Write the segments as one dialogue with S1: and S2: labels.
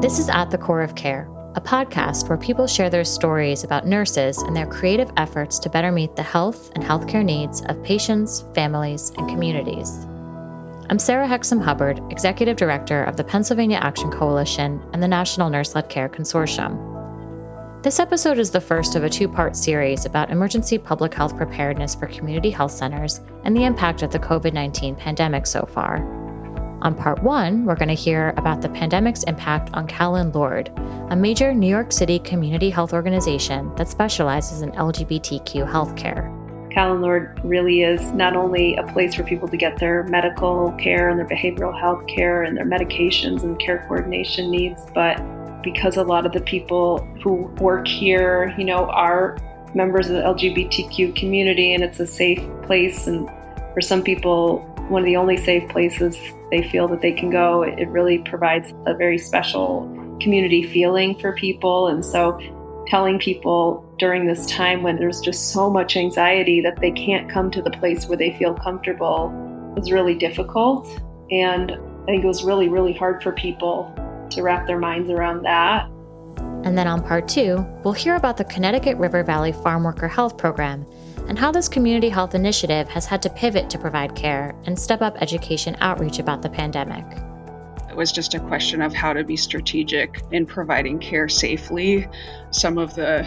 S1: This is At the Core of Care, a podcast where people share their stories about nurses and their creative efforts to better meet the health and healthcare needs of patients, families, and communities. I'm Sarah Hexem Hubbard, Executive Director of the Pennsylvania Action Coalition and the National Nurse Led Care Consortium. This episode is the first of a two part series about emergency public health preparedness for community health centers and the impact of the COVID 19 pandemic so far. On part one, we're going to hear about the pandemic's impact on Callen Lorde, a major New York City community health organization that specializes in LGBTQ healthcare.
S2: Callen Lorde really is not only a place for people to get their medical care and their behavioral health care and their medications and care coordination needs, but because a lot of the people who work here, you know, are members of the LGBTQ community and it's a safe place. And for some people, one of the only safe places they feel that they can go, it really provides a very special community feeling for people. And so telling people during this time when there's just so much anxiety that they can't come to the place where they feel comfortable was really difficult. And I think it was really, really hard for people to wrap their minds around that.
S1: And then on part two, we'll hear about the Connecticut River Valley Farm Worker Health Program and how this community health initiative has had to pivot to provide care and step up education outreach about the pandemic.
S3: It was just a question of how to be strategic in providing care safely. Some of the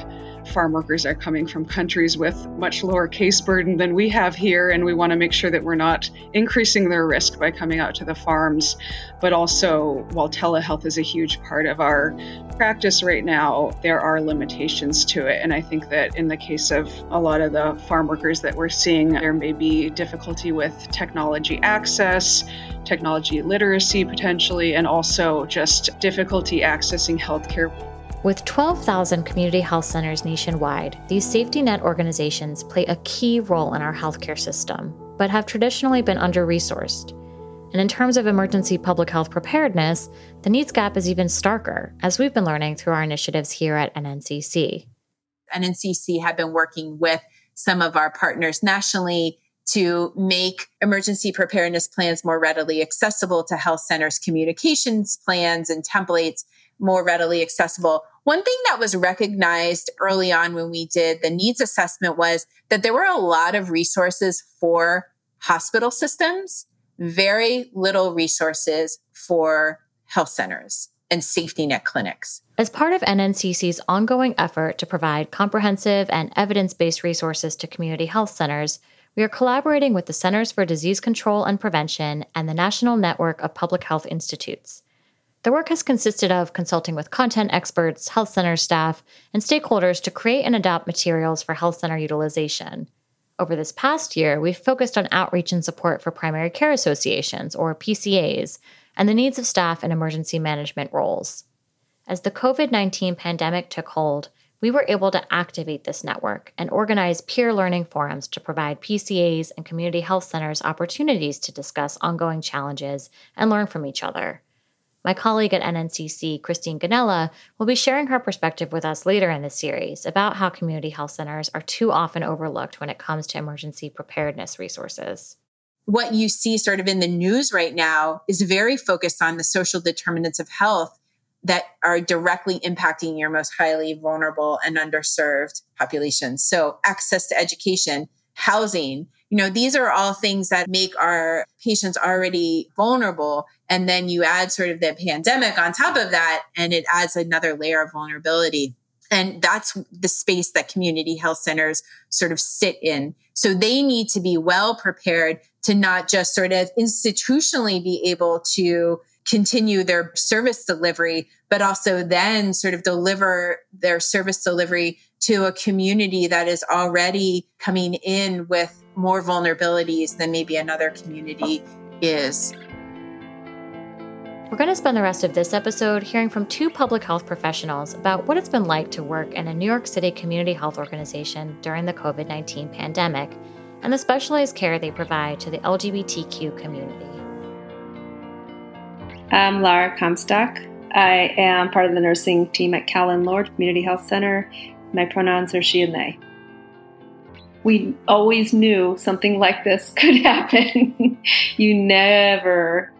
S3: farm workers are coming from countries with much lower case burden than we have here, and we want to make sure that we're not increasing their risk by coming out to the farms. But also, while telehealth is a huge part of our practice right now, there are limitations to it. And I think that in the case of a lot of the farm workers that we're seeing, there may be difficulty with technology access, technology literacy potentially, and also just difficulty accessing healthcare.
S1: With 12,000 community health centers nationwide, these safety net organizations play a key role in our healthcare system, but have traditionally been under resourced. And in terms of emergency public health preparedness, the needs gap is even starker, as we've been learning through our initiatives here at NNCC.
S4: NNCC have been working with some of our partners nationally to make emergency preparedness plans more readily accessible to health centers, communications plans and templates more readily accessible one thing that was recognized early on when we did the needs assessment was that there were a lot of resources for hospital systems, very little resources for health centers and safety net clinics.
S1: As part of NNCC's ongoing effort to provide comprehensive and evidence based resources to community health centers, we are collaborating with the Centers for Disease Control and Prevention and the National Network of Public Health Institutes. The work has consisted of consulting with content experts, health center staff, and stakeholders to create and adapt materials for health center utilization. Over this past year, we've focused on outreach and support for primary care associations, or PCAs, and the needs of staff in emergency management roles. As the COVID 19 pandemic took hold, we were able to activate this network and organize peer learning forums to provide PCAs and community health centers opportunities to discuss ongoing challenges and learn from each other. My colleague at NNCC, Christine Ganella, will be sharing her perspective with us later in the series about how community health centers are too often overlooked when it comes to emergency preparedness resources.
S4: What you see sort of in the news right now is very focused on the social determinants of health that are directly impacting your most highly vulnerable and underserved populations. So, access to education, housing, you know, these are all things that make our patients already vulnerable. And then you add sort of the pandemic on top of that, and it adds another layer of vulnerability. And that's the space that community health centers sort of sit in. So they need to be well prepared to not just sort of institutionally be able to continue their service delivery, but also then sort of deliver their service delivery to a community that is already coming in with more vulnerabilities than maybe another community is.
S1: We're going to spend the rest of this episode hearing from two public health professionals about what it's been like to work in a New York City community health organization during the COVID 19 pandemic and the specialized care they provide to the LGBTQ community.
S2: I'm Laura Comstock. I am part of the nursing team at Callen Lorde Community Health Center. My pronouns are she and they we always knew something like this could happen. you never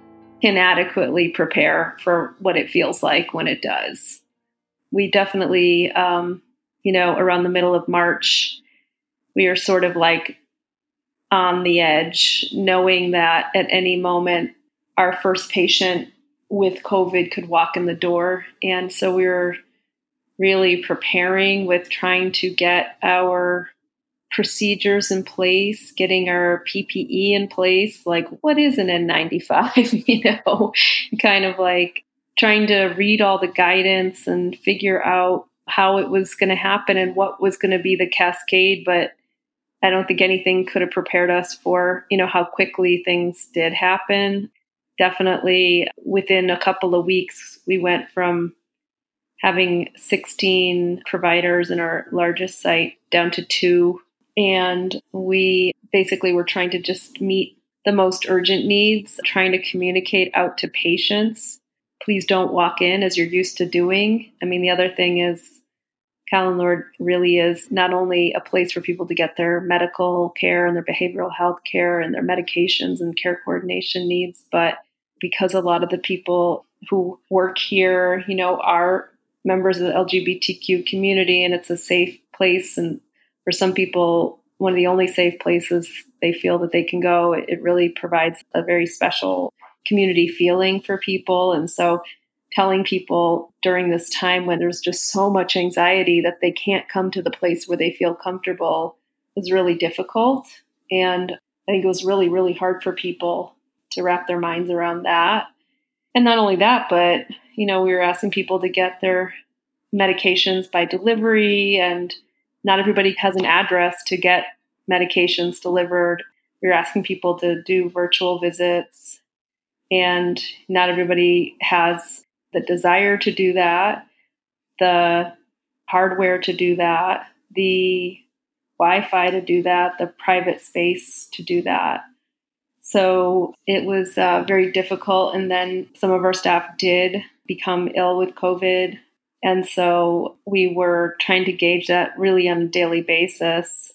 S2: can adequately prepare for what it feels like when it does. We definitely, um, you know, around the middle of March, we are sort of like on the edge, knowing that at any moment our first patient with COVID could walk in the door. And so we were really preparing with trying to get our procedures in place, getting our PPE in place. Like, what is an N95? you know, kind of like trying to read all the guidance and figure out how it was going to happen and what was going to be the cascade. But I don't think anything could have prepared us for, you know, how quickly things did happen. Definitely within a couple of weeks, we went from having 16 providers in our largest site down to two and we basically were trying to just meet the most urgent needs, trying to communicate out to patients. Please don't walk in as you're used to doing. I mean, the other thing is, Callen Lorde really is not only a place for people to get their medical care and their behavioral health care and their medications and care coordination needs, but because a lot of the people who work here, you know, are members of the LGBTQ community and it's a safe place and for some people, one of the only safe places they feel that they can go. It really provides a very special community feeling for people. And so telling people during this time when there's just so much anxiety that they can't come to the place where they feel comfortable is really difficult. And I think it was really, really hard for people to wrap their minds around that. And not only that, but, you know, we were asking people to get their medications by delivery and not everybody has an address to get medications delivered. We're asking people to do virtual visits, and not everybody has the desire to do that, the hardware to do that, the Wi Fi to do that, the private space to do that. So it was uh, very difficult. And then some of our staff did become ill with COVID and so we were trying to gauge that really on a daily basis.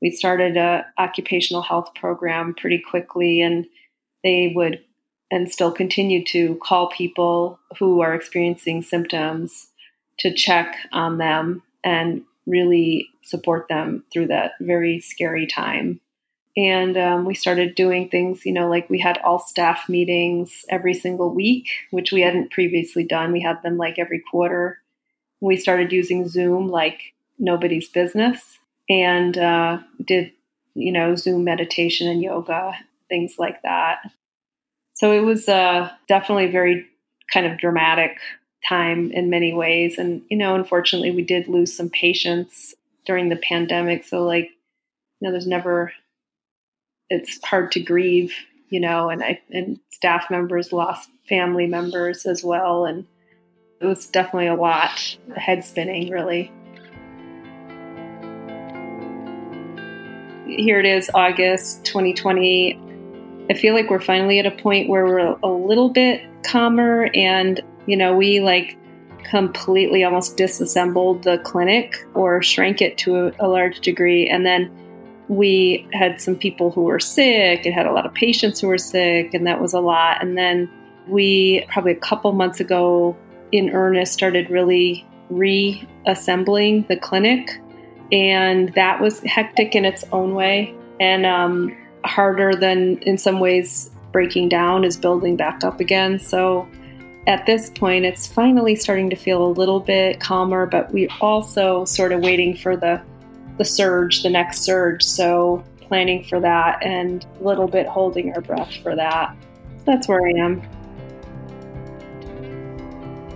S2: We started a occupational health program pretty quickly and they would and still continue to call people who are experiencing symptoms to check on them and really support them through that very scary time. And um, we started doing things, you know, like we had all staff meetings every single week, which we hadn't previously done. We had them like every quarter. We started using Zoom like nobody's business and uh, did, you know, Zoom meditation and yoga, things like that. So it was uh, definitely a very kind of dramatic time in many ways. And, you know, unfortunately, we did lose some patients during the pandemic. So, like, you know, there's never it's hard to grieve, you know, and I and staff members lost family members as well, and it was definitely a lot, head spinning, really. Here it is, August 2020. I feel like we're finally at a point where we're a little bit calmer, and you know, we like completely almost disassembled the clinic or shrank it to a, a large degree, and then we had some people who were sick and had a lot of patients who were sick, and that was a lot. And then we probably a couple months ago, in earnest, started really reassembling the clinic, and that was hectic in its own way and um, harder than in some ways breaking down is building back up again. So at this point, it's finally starting to feel a little bit calmer, but we also sort of waiting for the the surge, the next surge. So planning for that and a little bit holding our breath for that. That's where I am.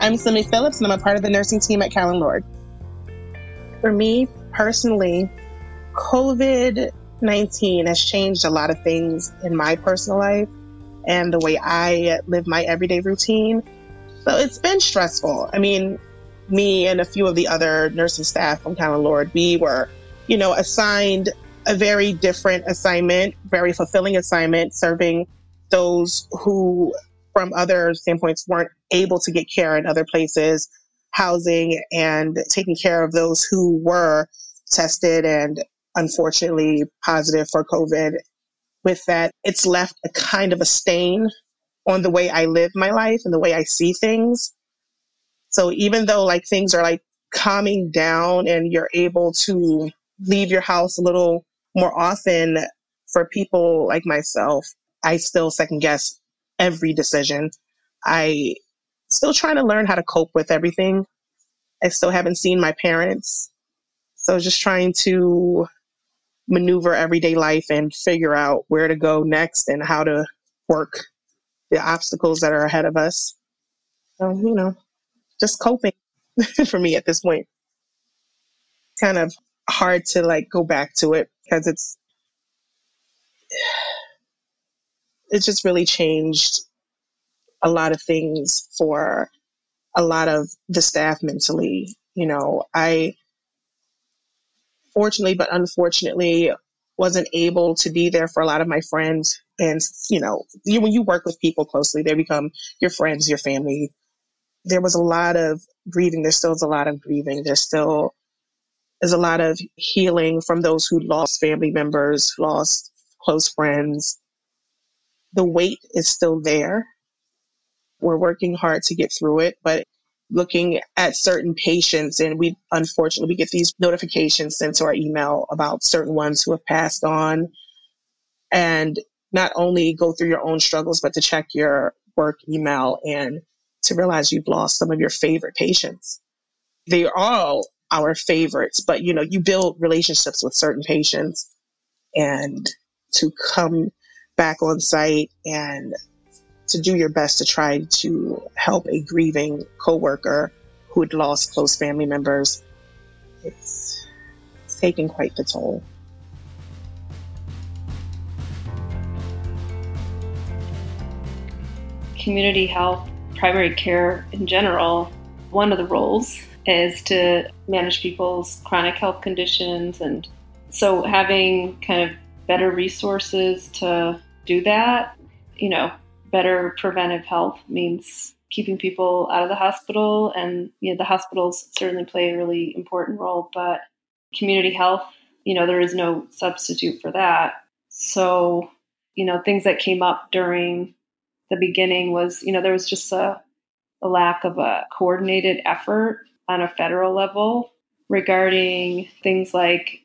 S5: I'm Simi Phillips, and I'm a part of the nursing team at Callen Lorde. For me personally, COVID 19 has changed a lot of things in my personal life and the way I live my everyday routine. So it's been stressful. I mean, me and a few of the other nursing staff from Callen Lorde, we were you know, assigned a very different assignment, very fulfilling assignment, serving those who, from other standpoints, weren't able to get care in other places, housing, and taking care of those who were tested and unfortunately positive for COVID. With that, it's left a kind of a stain on the way I live my life and the way I see things. So even though like things are like calming down and you're able to leave your house a little more often for people like myself, I still second guess every decision. I still trying to learn how to cope with everything. I still haven't seen my parents. So just trying to maneuver everyday life and figure out where to go next and how to work the obstacles that are ahead of us. So, you know, just coping for me at this point. Kind of hard to like go back to it because it's it's just really changed a lot of things for a lot of the staff mentally. You know, I fortunately but unfortunately wasn't able to be there for a lot of my friends and you know you, when you work with people closely they become your friends your family there was a lot of grieving there still is a lot of grieving There's still is a lot of healing from those who lost family members lost close friends. The weight is still there. We're working hard to get through it but looking at certain patients and we unfortunately we get these notifications sent to our email about certain ones who have passed on. And not only go through your own struggles but to check your work email and to realize you've lost some of your favorite patients. They all our favorites but you know you build relationships with certain patients and to come back on site and to do your best to try to help a grieving coworker who had lost close family members. It's, it's taking quite the toll.
S2: Community health, primary care in general, one of the roles is to manage people's chronic health conditions. And so having kind of better resources to do that, you know, better preventive health means keeping people out of the hospital and you know the hospitals certainly play a really important role but community health you know there is no substitute for that so you know things that came up during the beginning was you know there was just a, a lack of a coordinated effort on a federal level regarding things like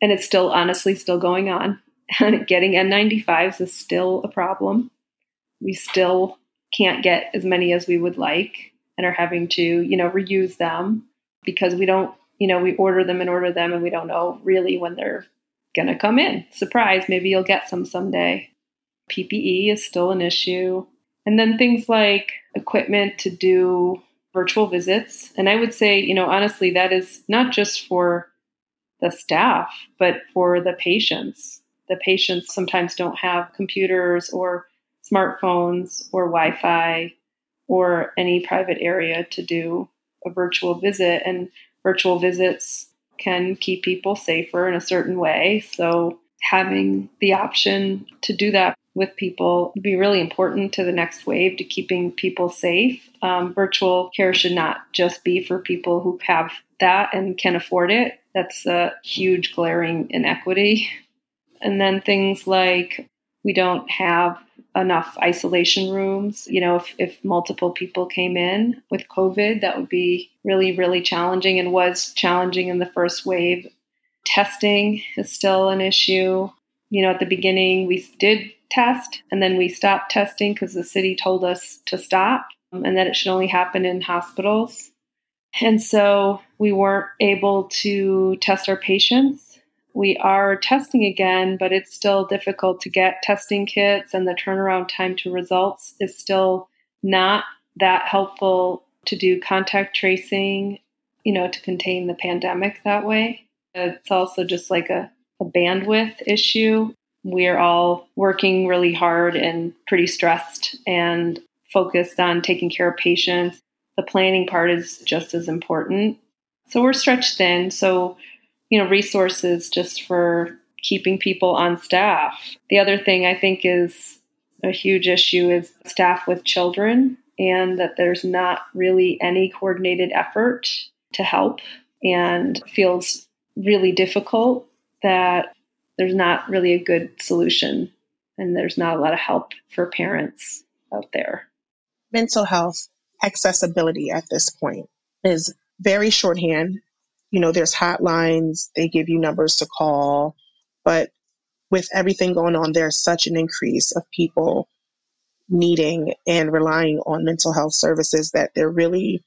S2: and it's still honestly still going on getting n95s is still a problem we still can't get as many as we would like and are having to, you know, reuse them because we don't, you know, we order them and order them and we don't know really when they're going to come in. Surprise, maybe you'll get some someday. PPE is still an issue. And then things like equipment to do virtual visits. And I would say, you know, honestly, that is not just for the staff, but for the patients. The patients sometimes don't have computers or smartphones or Wi Fi or any private area to do a virtual visit. And virtual visits can keep people safer in a certain way. So, having the option to do that with people be really important to the next wave to keeping people safe. Um, virtual care should not just be for people who have that and can afford it. That's a huge glaring inequity. And then things like we don't have enough isolation rooms. You know, if, if multiple people came in with COVID, that would be really, really challenging and was challenging in the first wave. Testing is still an issue. You know, at the beginning, we did test and then we stopped testing because the city told us to stop um, and that it should only happen in hospitals. And so we weren't able to test our patients we are testing again, but it's still difficult to get testing kits, and the turnaround time to results is still not that helpful to do contact tracing, you know, to contain the pandemic that way. It's also just like a, a bandwidth issue. We're all working really hard and pretty stressed and focused on taking care of patients. The planning part is just as important. So we're stretched thin. So you know, resources just for keeping people on staff. The other thing I think is a huge issue is staff with children and that there's not really any coordinated effort to help and feels really difficult that there's not really a good solution and there's not a lot of help for parents out there.
S5: Mental health accessibility at this point is very shorthand. You know, there's hotlines, they give you numbers to call, but with everything going on, there's such an increase of people needing and relying on mental health services that there really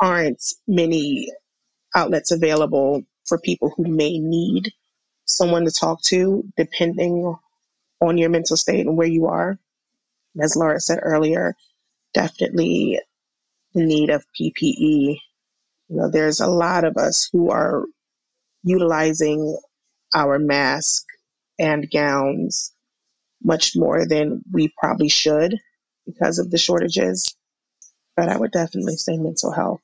S5: aren't many outlets available for people who may need someone to talk to, depending on your mental state and where you are. As Laura said earlier, definitely the need of PPE. You know, there's a lot of us who are utilizing our mask and gowns much more than we probably should because of the shortages. But I would definitely say mental health.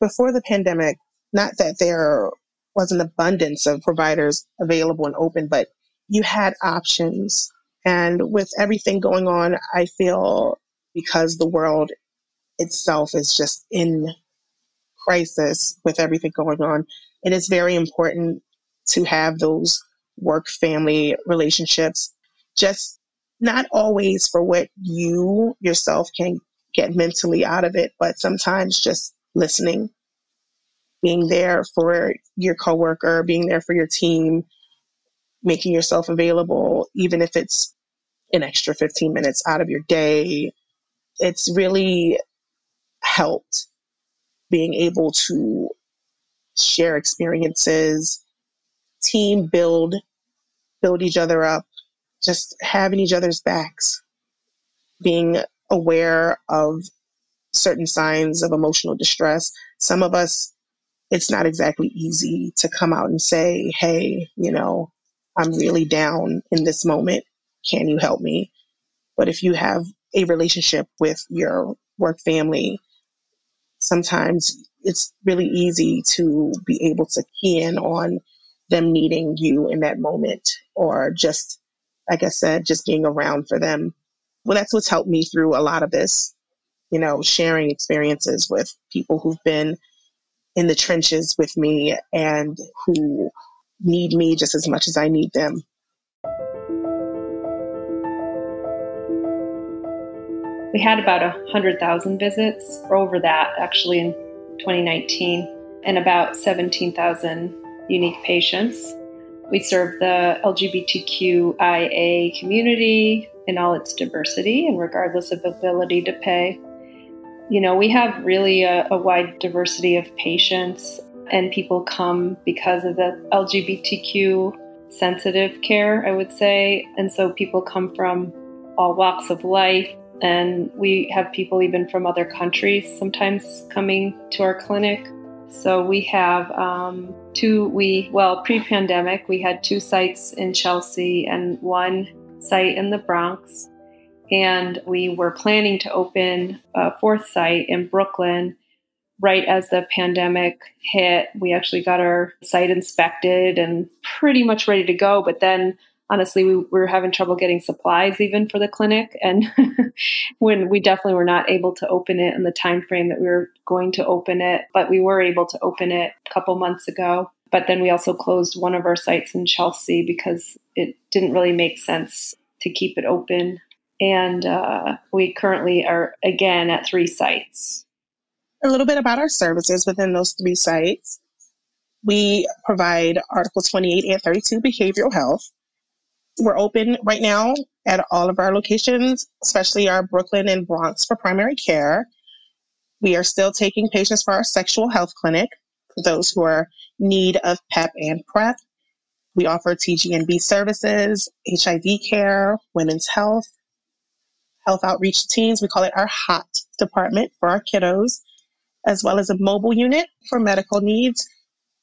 S5: Before the pandemic, not that there was an abundance of providers available and open, but you had options. And with everything going on, I feel because the world itself is just in crisis with everything going on, it is very important to have those work family relationships just not always for what you yourself can get mentally out of it, but sometimes just listening, being there for your coworker, being there for your team, making yourself available, even if it's an extra 15 minutes out of your day. It's really helped being able to share experiences, team build, build each other up, just having each other's backs, being aware of certain signs of emotional distress. Some of us, it's not exactly easy to come out and say, hey, you know, I'm really down in this moment. Can you help me? But if you have a relationship with your work family, sometimes it's really easy to be able to key in on them needing you in that moment or just like I said, just being around for them. Well, that's what's helped me through a lot of this, you know, sharing experiences with people who've been in the trenches with me and who need me just as much as I need them.
S2: We had about 100,000 visits, or over that actually in 2019, and about 17,000 unique patients. We serve the LGBTQIA community in all its diversity and regardless of ability to pay. You know, we have really a, a wide diversity of patients, and people come because of the LGBTQ sensitive care, I would say. And so people come from all walks of life. And we have people even from other countries sometimes coming to our clinic. So we have um, two, we, well, pre pandemic, we had two sites in Chelsea and one site in the Bronx. And we were planning to open a fourth site in Brooklyn right as the pandemic hit. We actually got our site inspected and pretty much ready to go. But then honestly, we were having trouble getting supplies even for the clinic. And when we definitely were not able to open it in the time frame that we were going to open it, but we were able to open it a couple months ago. But then we also closed one of our sites in Chelsea because it didn't really make sense to keep it open. And uh, we currently are again at three sites.
S5: A little bit about our services within those three sites. We provide Article 28 and 32 behavioral health, we're open right now at all of our locations, especially our Brooklyn and Bronx for primary care. We are still taking patients for our sexual health clinic for those who are need of PEP and PrEP. We offer TGNB services, HIV care, women's health, health outreach teams. We call it our HOT department for our kiddos, as well as a mobile unit for medical needs.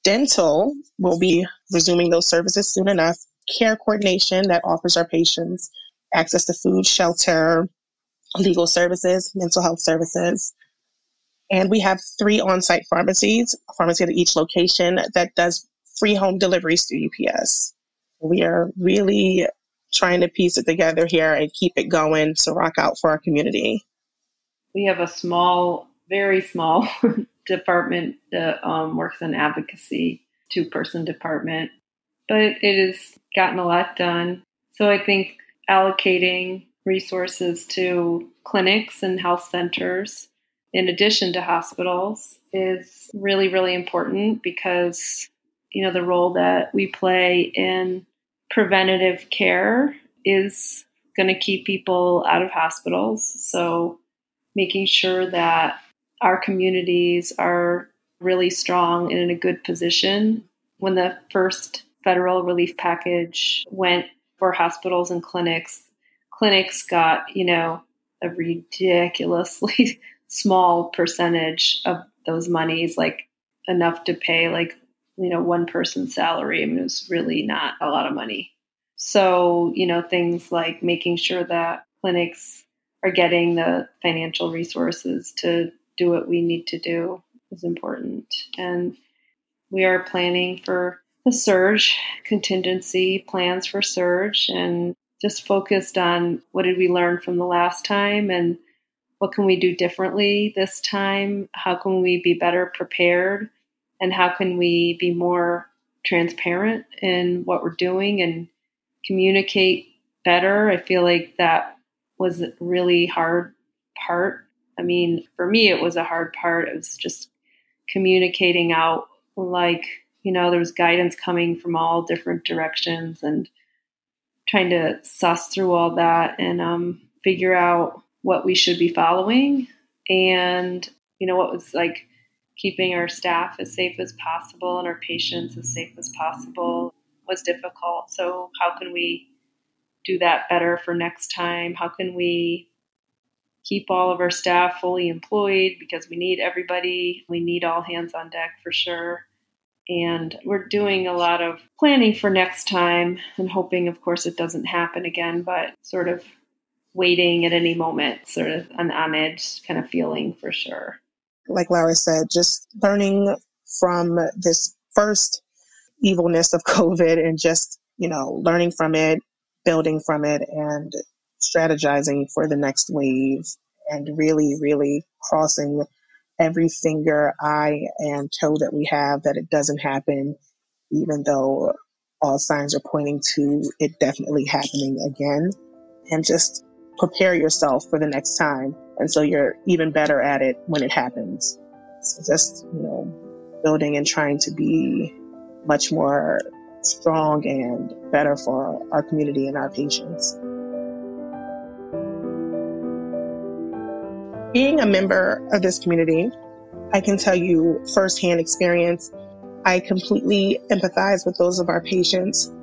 S5: Dental will be resuming those services soon enough care coordination that offers our patients access to food, shelter, legal services, mental health services. And we have three on site pharmacies, a pharmacy at each location that does free home deliveries through UPS. We are really trying to piece it together here and keep it going to rock out for our community.
S2: We have a small, very small department that um, works in advocacy, two person department but it has gotten a lot done. So I think allocating resources to clinics and health centers in addition to hospitals is really, really important because, you know, the role that we play in preventative care is going to keep people out of hospitals. So, making sure that our communities are really strong and in a good position. When the first federal relief package went for hospitals and clinics, clinics got, you know, a ridiculously small percentage of those monies, like enough to pay like, you know, one person's salary. I mean, it was really not a lot of money. So, you know, things like making sure that clinics are getting the financial resources to do what we need to do is important. And we are planning for the surge contingency plans for surge and just focused on what did we learn from the last time and what can we do differently this time? How can we be better prepared? And how can we be more transparent in what we're doing and communicate better? I feel like that was a really hard part. I mean, for me, it was a hard part. It was just communicating out like, you know, there was guidance coming from all different directions and trying to suss through all that and um, figure out what we should be following and you know what was like keeping our staff as safe as possible and our patients as safe as possible was difficult. So how can we do that better for next time? How can we keep all of our staff fully employed? Because we need everybody. We need all hands on deck for sure. And we're doing a lot of planning for next time and hoping of course it doesn't happen again but sort of waiting at any moment, sort of an on edge kind of feeling for sure.
S5: Like Laura said, just learning from this first evilness of COVID and just, you know, learning from it, building from it, and strategizing for the next wave and really, really crossing every finger, eye, and toe that we have that it doesn't happen, even though all signs are pointing to it definitely happening again. And just prepare yourself for the next time. And so you're even better at it when it happens. So just, you know, building and trying to be much more strong and better for our community and our patients. Being a member of this community, I can tell you firsthand experience, I completely empathize with those of our patients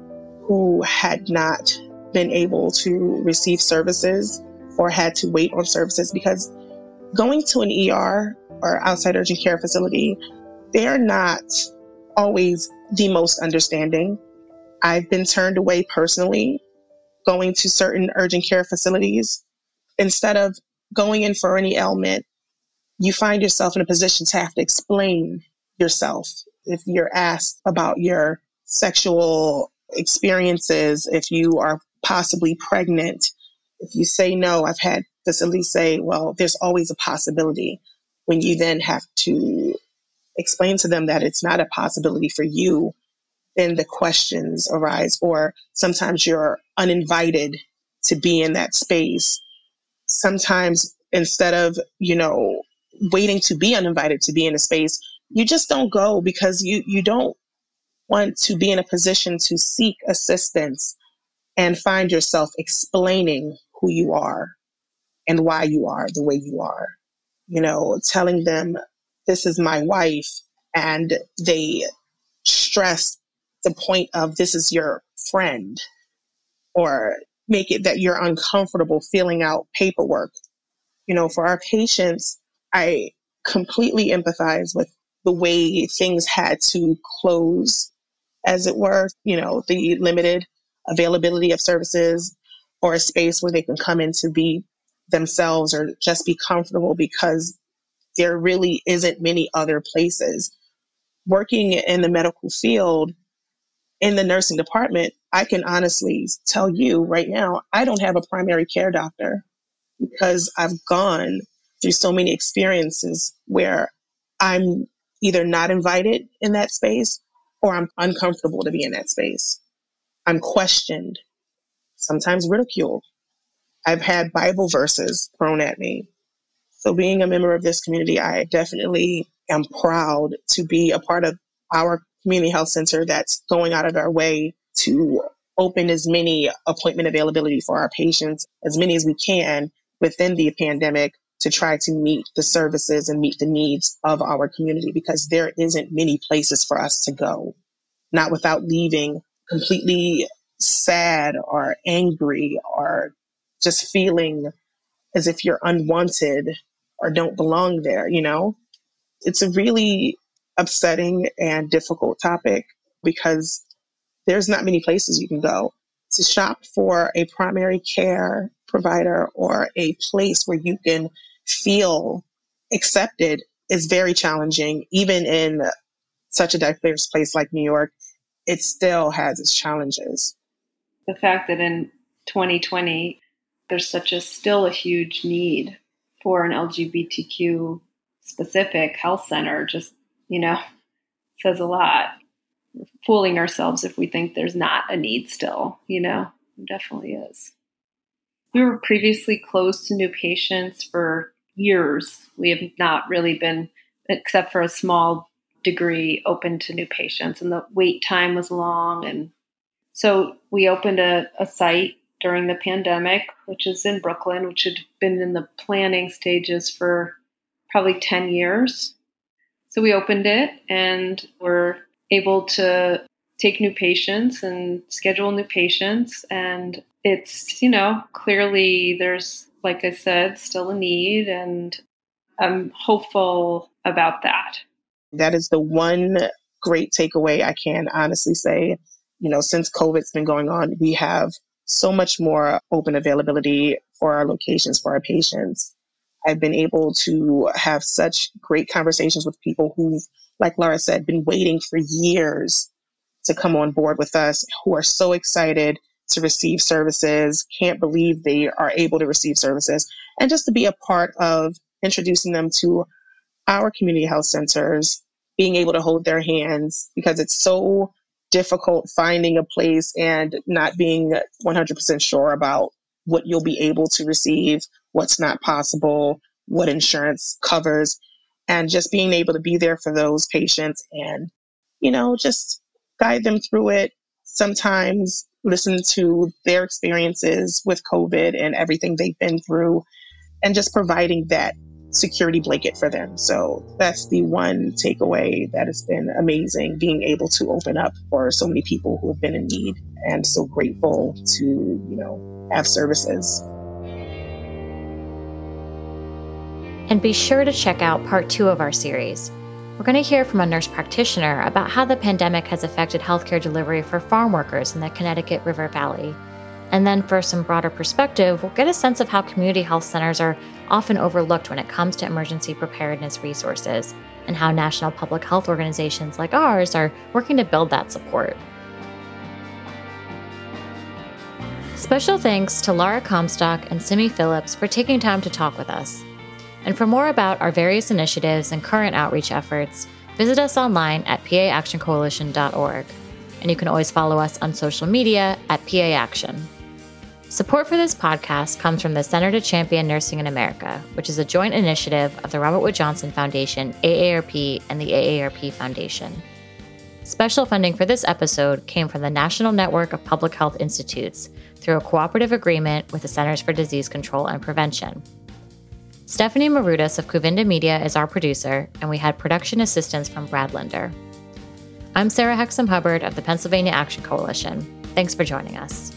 S5: who had not been able to receive services or had to wait on services because going to an ER or outside urgent care facility, they're not always the most understanding. I've been turned away personally going to certain urgent care facilities. Instead of going in for any ailment, you find yourself in a position to have to explain yourself. If you're asked about your sexual experiences, if you are possibly pregnant. If you say no, I've had facilities say, well, there's always a possibility. When you then have to explain to them that it's not a possibility for you, then the questions arise, or sometimes you're uninvited to be in that space. Sometimes instead of, you know, waiting to be uninvited to be in a space, you just don't go because you, you don't want to be in a position to seek assistance and find yourself explaining who you are and why you are the way you are. You know, telling them, this is my wife, and they stress the point of this is your friend, or make it that you're uncomfortable filling out paperwork. You know, for our patients, I completely empathize with the way things had to close, as it were, you know, the limited availability of services or a space where they can come in to be themselves or just be comfortable because there really isn't many other places. Working in the medical field, in the nursing department, I can honestly tell you right now, I don't have a primary care doctor because I've gone through so many experiences where I'm either not invited in that space or I'm uncomfortable to be in that space. I'm questioned, sometimes ridiculed. I've had Bible verses thrown at me. So, being a member of this community, I definitely am proud to be a part of our community health center that's going out of our way to open as many appointment availability for our patients, as many as we can within the pandemic to try to meet the services and meet the needs of our community because there isn't many places for us to go, not without leaving completely sad or angry or just feeling as if you're unwanted or don't belong there, you know? It's a really upsetting and difficult topic because there's not many places you can go to shop for a primary care provider or a place where you can feel accepted is very challenging. Even in such a diverse place like New York, it still has its challenges.
S2: The fact that in 2020, there's such a still a huge need for an LGBTQ specific health center just, you know, says a lot. We're fooling ourselves if we think there's not a need still, you know, it definitely is. We were previously closed to new patients for years. We have not really been, except for a small degree, open to new patients, and the wait time was long. And so we opened a, a site during the pandemic, which is in Brooklyn, which had been in the planning stages for probably 10 years. So we opened it and we're able to take new patients and schedule new patients. And it's, you know, clearly there's, like I said, still a need. And I'm hopeful about that.
S5: That is the one great takeaway I can honestly say. You know, since COVID's been going on, we have so much more open availability for our locations for our patients. I've been able to have such great conversations with people who've, like Laura said, been waiting for years to come on board with us, who are so excited to receive services, can't believe they are able to receive services, and just to be a part of introducing them to our community health centers, being able to hold their hands because it's so difficult finding a place and not being 100% sure about what you'll be able to receive, what's not possible, what insurance covers, and just being able to be there for those patients and, you know, just guide them through it. Sometimes listen to their experiences with COVID and everything they've been through, and just providing that security blanket for them. So that's the one takeaway that has been amazing being able to open up for so many people who have been in need and so grateful to, you know, have services.
S1: And be sure to check out part two of our series. We're going to hear from a nurse practitioner about how the pandemic has affected healthcare delivery for farm workers in the Connecticut River Valley and then, for some broader perspective, we'll get a sense of how community health centers are often overlooked when it comes to emergency preparedness resources, and how national public health organizations like ours are working to build that support. Special thanks to Laura Comstock and Simi Phillips for taking time to talk with us. And for more about our various initiatives and current outreach efforts, visit us online at paactioncoalition.org. And you can always follow us on social media at PA Action. Support for this podcast comes from the Center to Champion Nursing in America, which is a joint initiative of the Robert Wood Johnson Foundation, AARP, and the AARP Foundation. Special funding for this episode came from the National Network of Public Health Institutes through a cooperative agreement with the Centers for Disease Control and Prevention. Stephanie Marudas of Kouvenda Media is our producer, and we had production assistance from Brad Linder. I'm Sarah Hexem Hubbard of the Pennsylvania Action Coalition. Thanks for joining us.